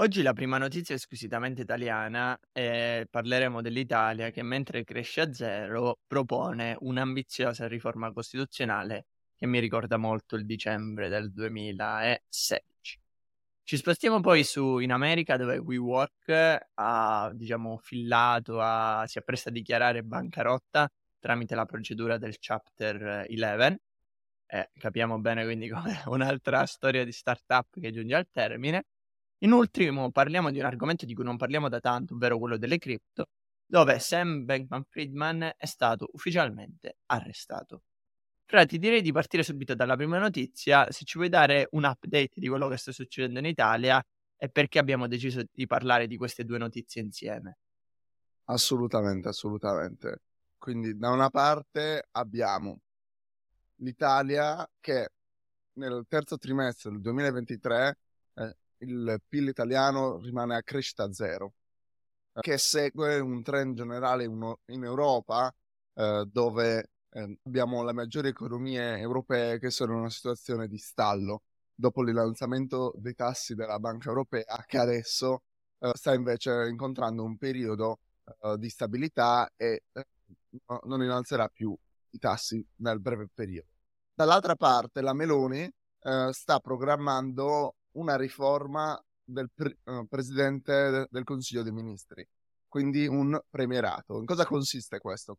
Oggi la prima notizia è squisitamente italiana e parleremo dell'Italia che mentre cresce a zero propone un'ambiziosa riforma costituzionale che mi ricorda molto il dicembre del 2016. Ci spostiamo poi su in America dove WeWork ha diciamo fillato, ha, si appresta a dichiarare bancarotta tramite la procedura del Chapter 11. Eh, capiamo bene quindi come un'altra storia di startup che giunge al termine. In ultimo parliamo di un argomento di cui non parliamo da tanto, ovvero quello delle cripto, dove Sam Bankman-Friedman è stato ufficialmente arrestato. Fra, ti direi di partire subito dalla prima notizia, se ci vuoi dare un update di quello che sta succedendo in Italia e perché abbiamo deciso di parlare di queste due notizie insieme. Assolutamente, assolutamente. Quindi da una parte abbiamo l'Italia che nel terzo trimestre del 2023 eh, il PIL italiano rimane a crescita zero, che segue un trend generale in Europa eh, dove eh, abbiamo le maggiori economie europee che sono in una situazione di stallo dopo l'innalzamento dei tassi della Banca Europea che adesso eh, sta invece incontrando un periodo eh, di stabilità e eh, non innalzerà più i tassi nel breve periodo. Dall'altra parte la Meloni eh, sta programmando una riforma del pre- uh, Presidente del Consiglio dei Ministri, quindi un premierato. In cosa consiste questo?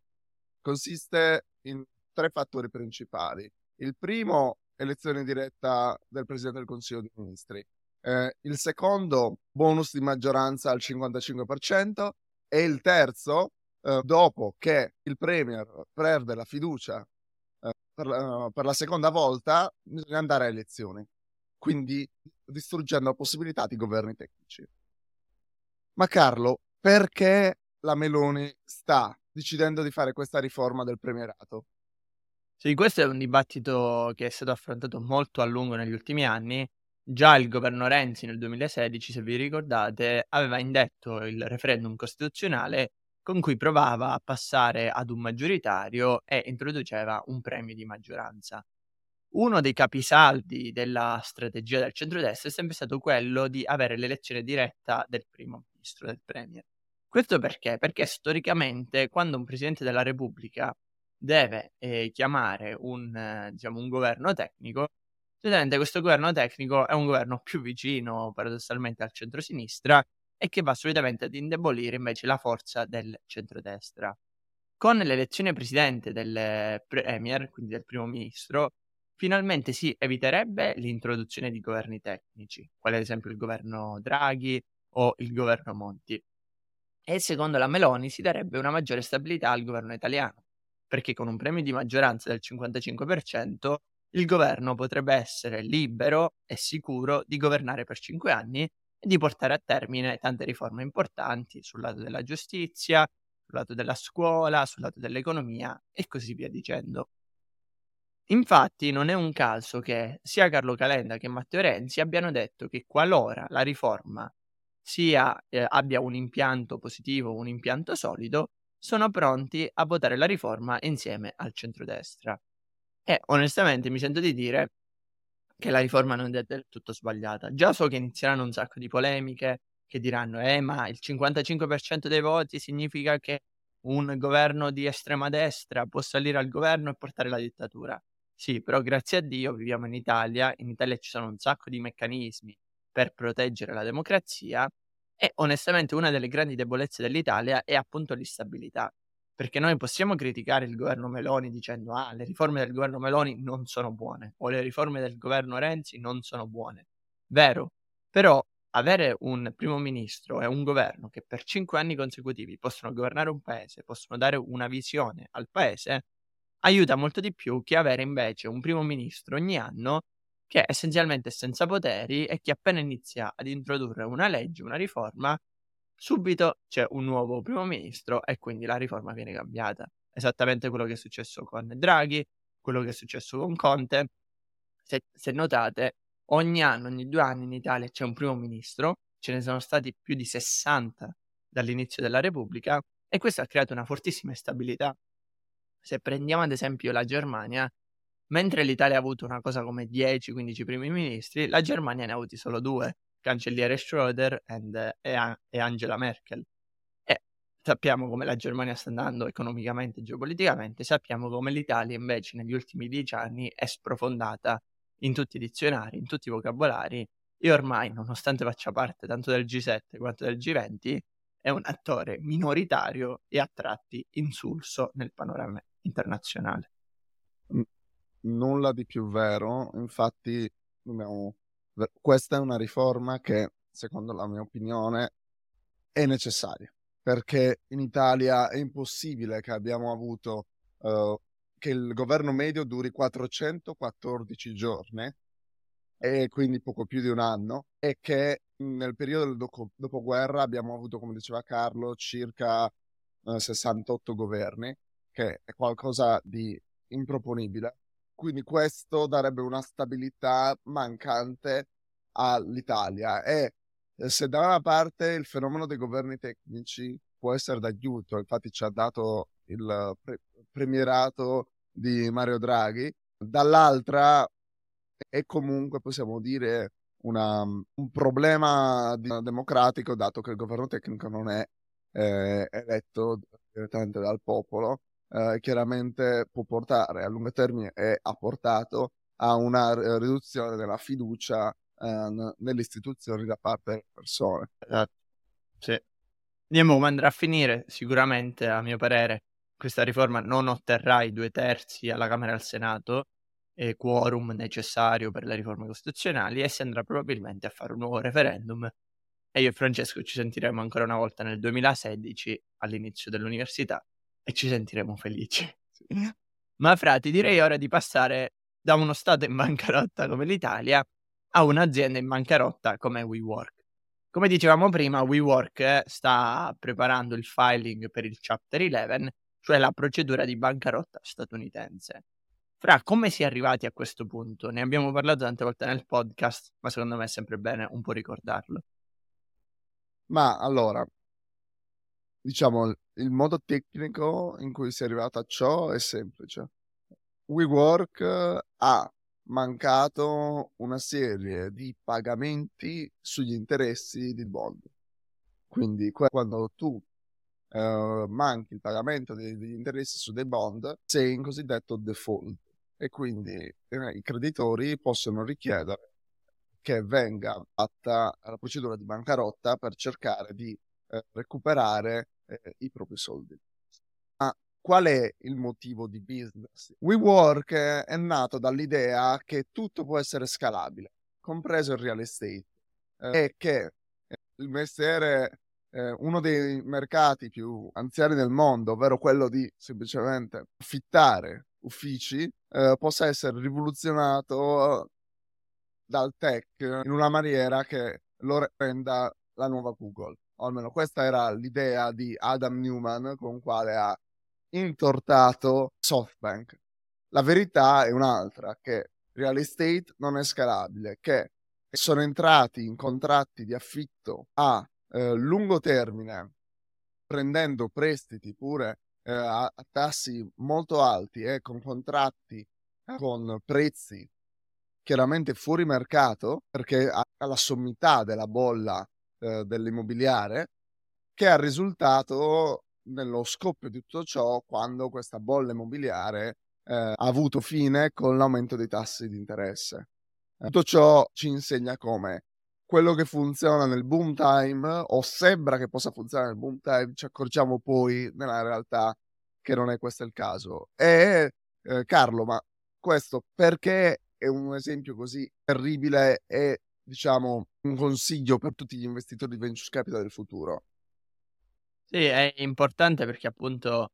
Consiste in tre fattori principali. Il primo, elezione diretta del Presidente del Consiglio dei Ministri. Eh, il secondo, bonus di maggioranza al 55%. E il terzo, eh, dopo che il Premier perde la fiducia eh, per, per la seconda volta, bisogna andare a elezioni quindi distruggendo la possibilità di governi tecnici. Ma Carlo, perché la Meloni sta decidendo di fare questa riforma del premierato? Sì, questo è un dibattito che è stato affrontato molto a lungo negli ultimi anni. Già il governo Renzi nel 2016, se vi ricordate, aveva indetto il referendum costituzionale con cui provava a passare ad un maggioritario e introduceva un premio di maggioranza uno dei capisaldi della strategia del centrodestra è sempre stato quello di avere l'elezione diretta del primo ministro, del premier. Questo perché? Perché storicamente quando un presidente della Repubblica deve eh, chiamare un, eh, diciamo, un governo tecnico, solitamente questo governo tecnico è un governo più vicino paradossalmente al centrosinistra e che va solitamente ad indebolire invece la forza del centrodestra. Con l'elezione presidente del premier, quindi del primo ministro, finalmente si eviterebbe l'introduzione di governi tecnici, quale ad esempio il governo Draghi o il governo Monti. E secondo la Meloni si darebbe una maggiore stabilità al governo italiano, perché con un premio di maggioranza del 55% il governo potrebbe essere libero e sicuro di governare per cinque anni e di portare a termine tante riforme importanti sul lato della giustizia, sul lato della scuola, sul lato dell'economia e così via dicendo. Infatti non è un caso che sia Carlo Calenda che Matteo Renzi abbiano detto che qualora la riforma sia, eh, abbia un impianto positivo, un impianto solido, sono pronti a votare la riforma insieme al centrodestra. E onestamente mi sento di dire che la riforma non è del tutto sbagliata. Già so che inizieranno un sacco di polemiche che diranno eh ma il 55% dei voti significa che un governo di estrema destra può salire al governo e portare la dittatura. Sì, però grazie a Dio viviamo in Italia, in Italia ci sono un sacco di meccanismi per proteggere la democrazia e onestamente una delle grandi debolezze dell'Italia è appunto l'instabilità. Perché noi possiamo criticare il governo Meloni dicendo ah, le riforme del governo Meloni non sono buone o le riforme del governo Renzi non sono buone. Vero, però avere un primo ministro e un governo che per cinque anni consecutivi possono governare un paese, possono dare una visione al paese, aiuta molto di più che avere invece un primo ministro ogni anno che essenzialmente è senza poteri e che appena inizia ad introdurre una legge, una riforma, subito c'è un nuovo primo ministro e quindi la riforma viene cambiata. Esattamente quello che è successo con Draghi, quello che è successo con Conte. Se, se notate, ogni anno, ogni due anni in Italia c'è un primo ministro, ce ne sono stati più di 60 dall'inizio della Repubblica e questo ha creato una fortissima instabilità. Se prendiamo ad esempio la Germania, mentre l'Italia ha avuto una cosa come 10-15 primi ministri, la Germania ne ha avuti solo due, cancelliere Schröder and, e, e Angela Merkel. E sappiamo come la Germania sta andando economicamente e geopoliticamente, sappiamo come l'Italia invece negli ultimi dieci anni è sprofondata in tutti i dizionari, in tutti i vocabolari e ormai, nonostante faccia parte tanto del G7 quanto del G20, è un attore minoritario e a tratti insulso nel panorama internazionale. Nulla di più vero, infatti dobbiamo... questa è una riforma che, secondo la mia opinione, è necessaria, perché in Italia è impossibile che abbiamo avuto uh, che il governo medio duri 414 giorni e quindi poco più di un anno e che nel periodo del dopo, dopoguerra abbiamo avuto, come diceva Carlo, circa eh, 68 governi, che è qualcosa di improponibile. Quindi questo darebbe una stabilità mancante all'Italia e eh, se da una parte il fenomeno dei governi tecnici può essere d'aiuto, infatti ci ha dato il pre- premierato di Mario Draghi, dall'altra è comunque, possiamo dire, una, un problema democratico, dato che il governo tecnico non è eh, eletto direttamente dal popolo, eh, chiaramente può portare a lungo termine e ha portato a una riduzione della fiducia eh, nelle istituzioni da parte delle persone. Esatto. Sì. Vediamo come andrà a finire, sicuramente a mio parere questa riforma non otterrà i due terzi alla Camera e al Senato, e quorum necessario per le riforme costituzionali e si andrà probabilmente a fare un nuovo referendum. E io e Francesco ci sentiremo ancora una volta nel 2016 all'inizio dell'università e ci sentiremo felici. Ma frati, direi ora di passare da uno Stato in bancarotta come l'Italia a un'azienda in bancarotta come WeWork. Come dicevamo prima, WeWork sta preparando il filing per il Chapter 11, cioè la procedura di bancarotta statunitense. Fra, come si è arrivati a questo punto? Ne abbiamo parlato tante volte nel podcast, ma secondo me è sempre bene un po' ricordarlo. Ma allora, diciamo, il modo tecnico in cui si è arrivato a ciò è semplice. WeWork ha mancato una serie di pagamenti sugli interessi di bond. Quindi quando tu eh, manchi il pagamento degli interessi su dei bond, sei in cosiddetto default e quindi eh, i creditori possono richiedere che venga fatta la procedura di bancarotta per cercare di eh, recuperare eh, i propri soldi. Ma qual è il motivo di business? WeWork è nato dall'idea che tutto può essere scalabile, compreso il real estate, eh, e che eh, il mestiere eh, uno dei mercati più anziani del mondo, ovvero quello di semplicemente affittare uffici, eh, possa essere rivoluzionato dal tech in una maniera che lo renda la nuova Google. O almeno questa era l'idea di Adam Newman con quale ha intortato SoftBank. La verità è un'altra, che real estate non è scalabile, che sono entrati in contratti di affitto a eh, lungo termine, prendendo prestiti pure eh, a, a, tassi molto alti e eh, con contratti eh, con prezzi chiaramente fuori mercato, perché ha, ha la sommità della bolla eh, dell'immobiliare, che ha risultato nello scoppio di tutto ciò quando questa bolla immobiliare eh, ha avuto fine con l'aumento dei tassi di interesse. Tutto ciò ci insegna come quello che funziona nel boom time o sembra che possa funzionare nel boom time, ci accorgiamo poi nella realtà che non è questo il caso. E eh, Carlo, ma questo perché è un esempio così terribile e diciamo un consiglio per tutti gli investitori di venture capital del futuro? Sì, è importante perché appunto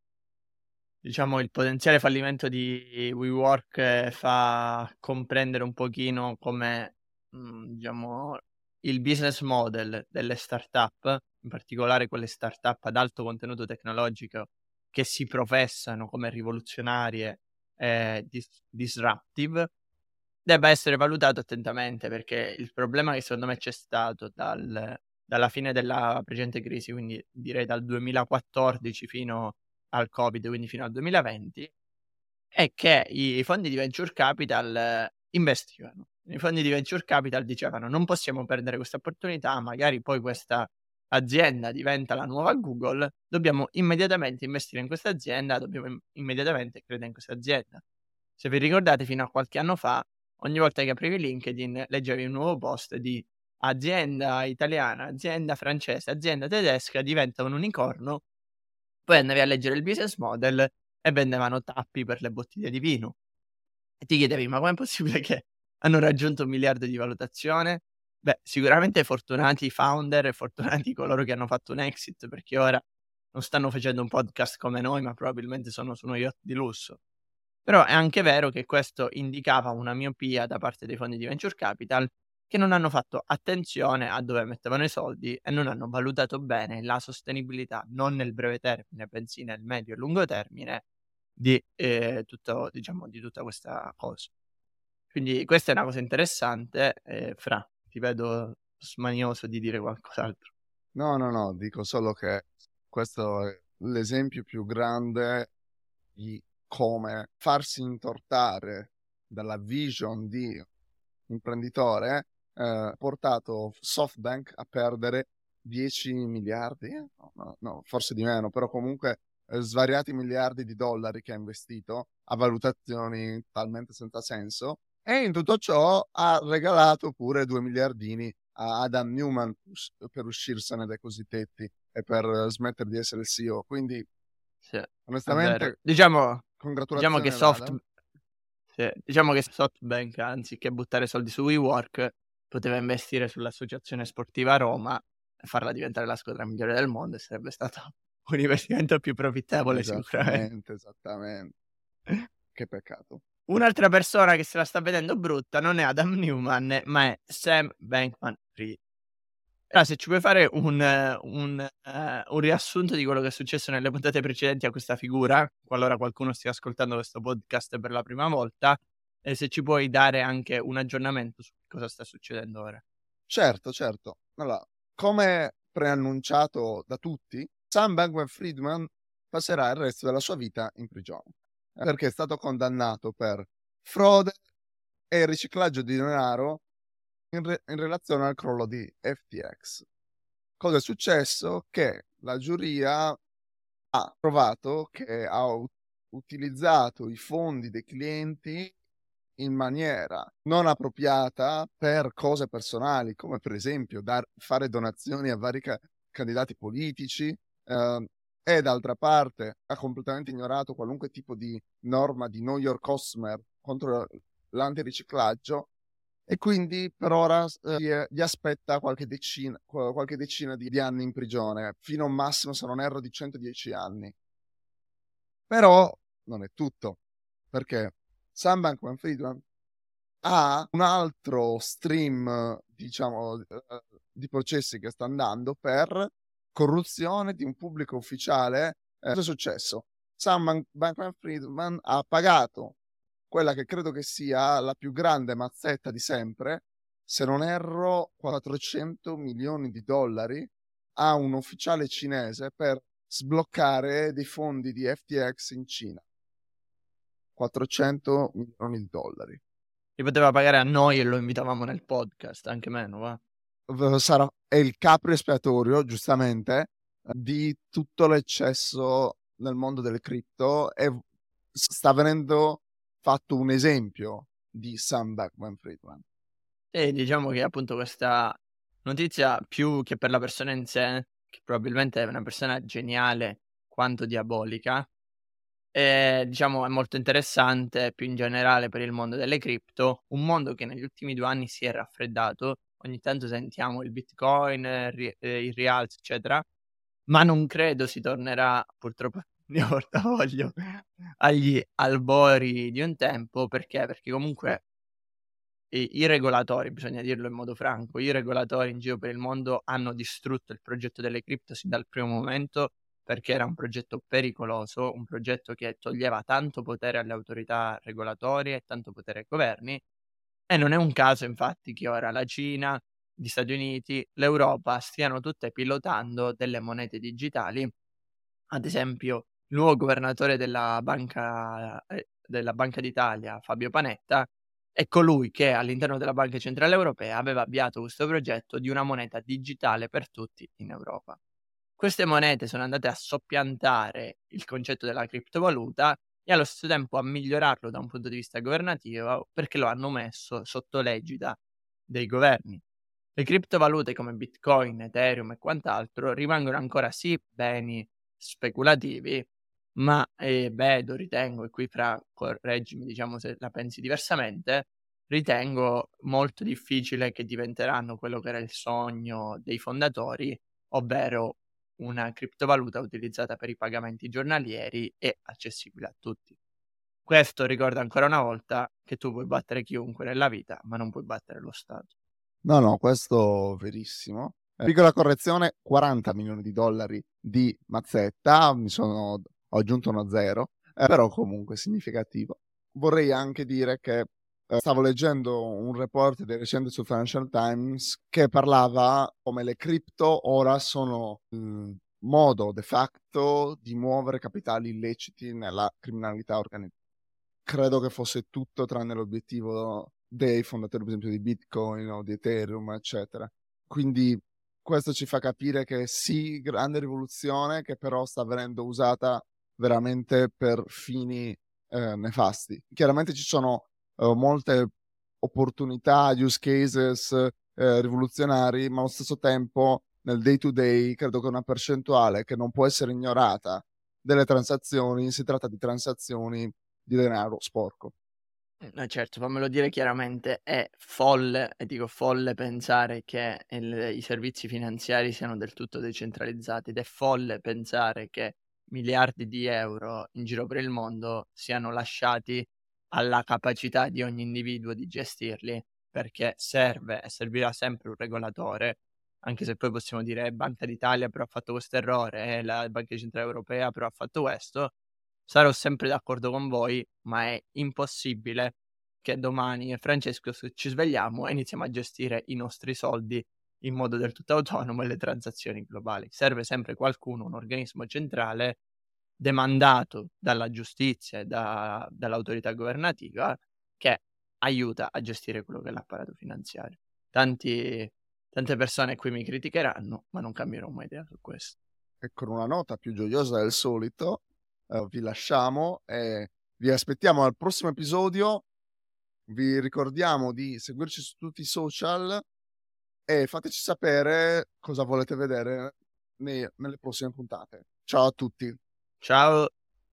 diciamo il potenziale fallimento di WeWork fa comprendere un pochino come mh, diciamo il business model delle startup in particolare quelle start-up ad alto contenuto tecnologico che si professano come rivoluzionarie e dis- disruptive, debba essere valutato attentamente perché il problema che secondo me c'è stato dal, dalla fine della precedente crisi, quindi direi dal 2014 fino al Covid, quindi fino al 2020, è che i fondi di venture capital investivano. I fondi di venture capital dicevano non possiamo perdere questa opportunità, magari poi questa azienda diventa la nuova Google, dobbiamo immediatamente investire in questa azienda, dobbiamo immediatamente credere in questa azienda. Se vi ricordate, fino a qualche anno fa, ogni volta che aprivi LinkedIn, leggevi un nuovo post di azienda italiana, azienda francese, azienda tedesca, diventa un unicorno, poi andavi a leggere il business model e vendevano tappi per le bottiglie di vino. E ti chiedevi, ma com'è possibile che hanno raggiunto un miliardo di valutazione? Beh, sicuramente fortunati i founder e fortunati coloro che hanno fatto un exit, perché ora non stanno facendo un podcast come noi, ma probabilmente sono su uno yacht di lusso. Però è anche vero che questo indicava una miopia da parte dei fondi di venture capital che non hanno fatto attenzione a dove mettevano i soldi e non hanno valutato bene la sostenibilità, non nel breve termine, bensì nel medio e lungo termine, di, eh, tutto, diciamo, di tutta questa cosa. Quindi questa è una cosa interessante. Eh, Fra, ti vedo smanioso di dire qualcos'altro. No, no, no, dico solo che questo è l'esempio più grande di come farsi intortare dalla vision di imprenditore ha eh, portato SoftBank a perdere 10 miliardi, no, no, no, forse di meno, però comunque eh, svariati miliardi di dollari che ha investito a valutazioni talmente senza senso e in tutto ciò ha regalato pure 2 miliardini a Adam Newman per uscirsene dai cosiddetti e per smettere di essere il CEO. Quindi, sì, onestamente, diciamo, diciamo che Soft, sì, diciamo che SoftBank, anziché buttare soldi su WeWork, poteva investire sull'associazione sportiva Roma e farla diventare la squadra migliore del mondo e sarebbe stato un investimento più profittevole sicuramente. Esattamente, che peccato. Un'altra persona che se la sta vedendo brutta non è Adam Newman, ma è Sam Bankman-Fried. Allora, se ci puoi fare un, un, uh, un, riassunto di quello che è successo nelle puntate precedenti a questa figura, qualora qualcuno stia ascoltando questo podcast per la prima volta, e se ci puoi dare anche un aggiornamento su cosa sta succedendo ora. Certo, certo. Allora, come preannunciato da tutti, Sam Bankman-Friedman passerà il resto della sua vita in prigione perché è stato condannato per frode e riciclaggio di denaro in, re- in relazione al crollo di FTX. Cosa è successo? Che la giuria ha trovato che ha utilizzato i fondi dei clienti in maniera non appropriata per cose personali, come per esempio dar- fare donazioni a vari ca- candidati politici, eh, e d'altra parte ha completamente ignorato qualunque tipo di norma di know your customer contro l'antiriciclaggio e quindi per ora eh, gli aspetta qualche decina, qualche decina di, di, anni in prigione, fino a un massimo, se non erro, di 110 anni. Però non è tutto, perché Sam Bankman-Friedman ha un altro stream, diciamo, eh, di processi che sta andando per corruzione di un pubblico ufficiale, eh, cosa è successo? Sam Bankman-Friedman ha pagato quella che credo che sia la più grande mazzetta di sempre, se non erro 400 milioni di dollari a un ufficiale cinese per sbloccare dei fondi di FTX in Cina. 400 milioni di dollari. Li poteva pagare a noi e lo invitavamo nel podcast, anche meno, va? sarà, è il capro espiatorio, giustamente, di tutto l'eccesso nel mondo delle cripto e sta venendo fatto un esempio di Sam Backman-Friedman. E diciamo che appunto questa notizia, più che per la persona in sé, che probabilmente è una persona geniale quanto diabolica, è, diciamo, è molto interessante più in generale per il mondo delle cripto, un mondo che negli ultimi due anni si è raffreddato ogni tanto sentiamo il bitcoin, eh, il rialzo, eccetera, ma non credo si tornerà, purtroppo mio portafoglio, agli albori di un tempo, perché? Perché comunque i, regolatori, bisogna dirlo in modo franco, i regolatori in giro per il mondo hanno distrutto il progetto delle cripto sin dal primo momento perché era un progetto pericoloso, un progetto che toglieva tanto potere alle autorità regolatorie e tanto potere ai governi. E non è un caso, infatti, che ora la Cina, gli Stati Uniti, l'Europa stiano tutte pilotando delle monete digitali. Ad esempio, il nuovo governatore della Banca, eh, della Banca d'Italia, Fabio Panetta, è colui che all'interno della Banca Centrale Europea aveva avviato questo progetto di una moneta digitale per tutti in Europa. Queste monete sono andate a soppiantare il concetto della criptovaluta e allo stesso tempo a migliorarlo da un punto di vista governativo perché lo hanno messo sotto l'egida dei governi. Le criptovalute come Bitcoin, Ethereum e quant'altro rimangono ancora sì beni speculativi, ma eh, vedo, ritengo, e qui fra correggimi diciamo se la pensi diversamente, ritengo molto difficile che diventeranno quello che era il sogno dei fondatori, ovvero una criptovaluta utilizzata per i pagamenti giornalieri e accessibile a tutti. Questo ricorda ancora una volta che tu puoi battere chiunque nella vita, ma non puoi battere lo Stato. No, no, questo verissimo. Eh, piccola correzione, 40 milioni di dollari di mazzetta, mi sono, ho aggiunto uno zero, eh, però comunque significativo. Vorrei anche dire che eh, stavo leggendo un report di recente su Financial Times che parlava come le cripto ora sono il modo de facto di muovere capitali illeciti nella criminalità organizzata. Credo che fosse tutto tranne l'obiettivo dei fondatori, per esempio, di Bitcoin o di Ethereum, eccetera. Quindi questo ci fa capire che sì, grande rivoluzione, che però sta venendo usata veramente per fini eh, nefasti. Chiaramente ci sono uh, molte opportunità, use cases eh, rivoluzionari, ma allo stesso tempo nel day to day credo che una percentuale che non può essere ignorata delle transazioni, si tratta di transazioni di denaro sporco. No, certo, fammelo dire chiaramente, è folle, e dico folle pensare che il, i servizi finanziari siano del tutto decentralizzati ed è folle pensare che miliardi di euro in giro per il mondo siano lasciati alla capacità di ogni individuo di gestirli, perché serve e servirà sempre un regolatore, anche se poi possiamo dire Banca d'Italia però ha fatto questo errore, eh, la Banca Centrale Europea però ha fatto questo, sarò sempre d'accordo con voi, ma è impossibile che domani Francesco ci svegliamo e iniziamo a gestire i nostri soldi in modo del tutto autonomo le transazioni globali. Serve sempre qualcuno, un organismo centrale demandato dalla giustizia e da, dall'autorità governativa che aiuta a gestire quello che è l'apparato finanziario. Tanti, tante persone qui mi criticheranno, ma non cambierò mai idea su questo. E con una nota più gioiosa del solito, eh, vi lasciamo e vi aspettiamo al prossimo episodio. Vi ricordiamo di seguirci su tutti i social e fateci sapere cosa volete vedere nei, nelle prossime puntate. Ciao a tutti. Ciao.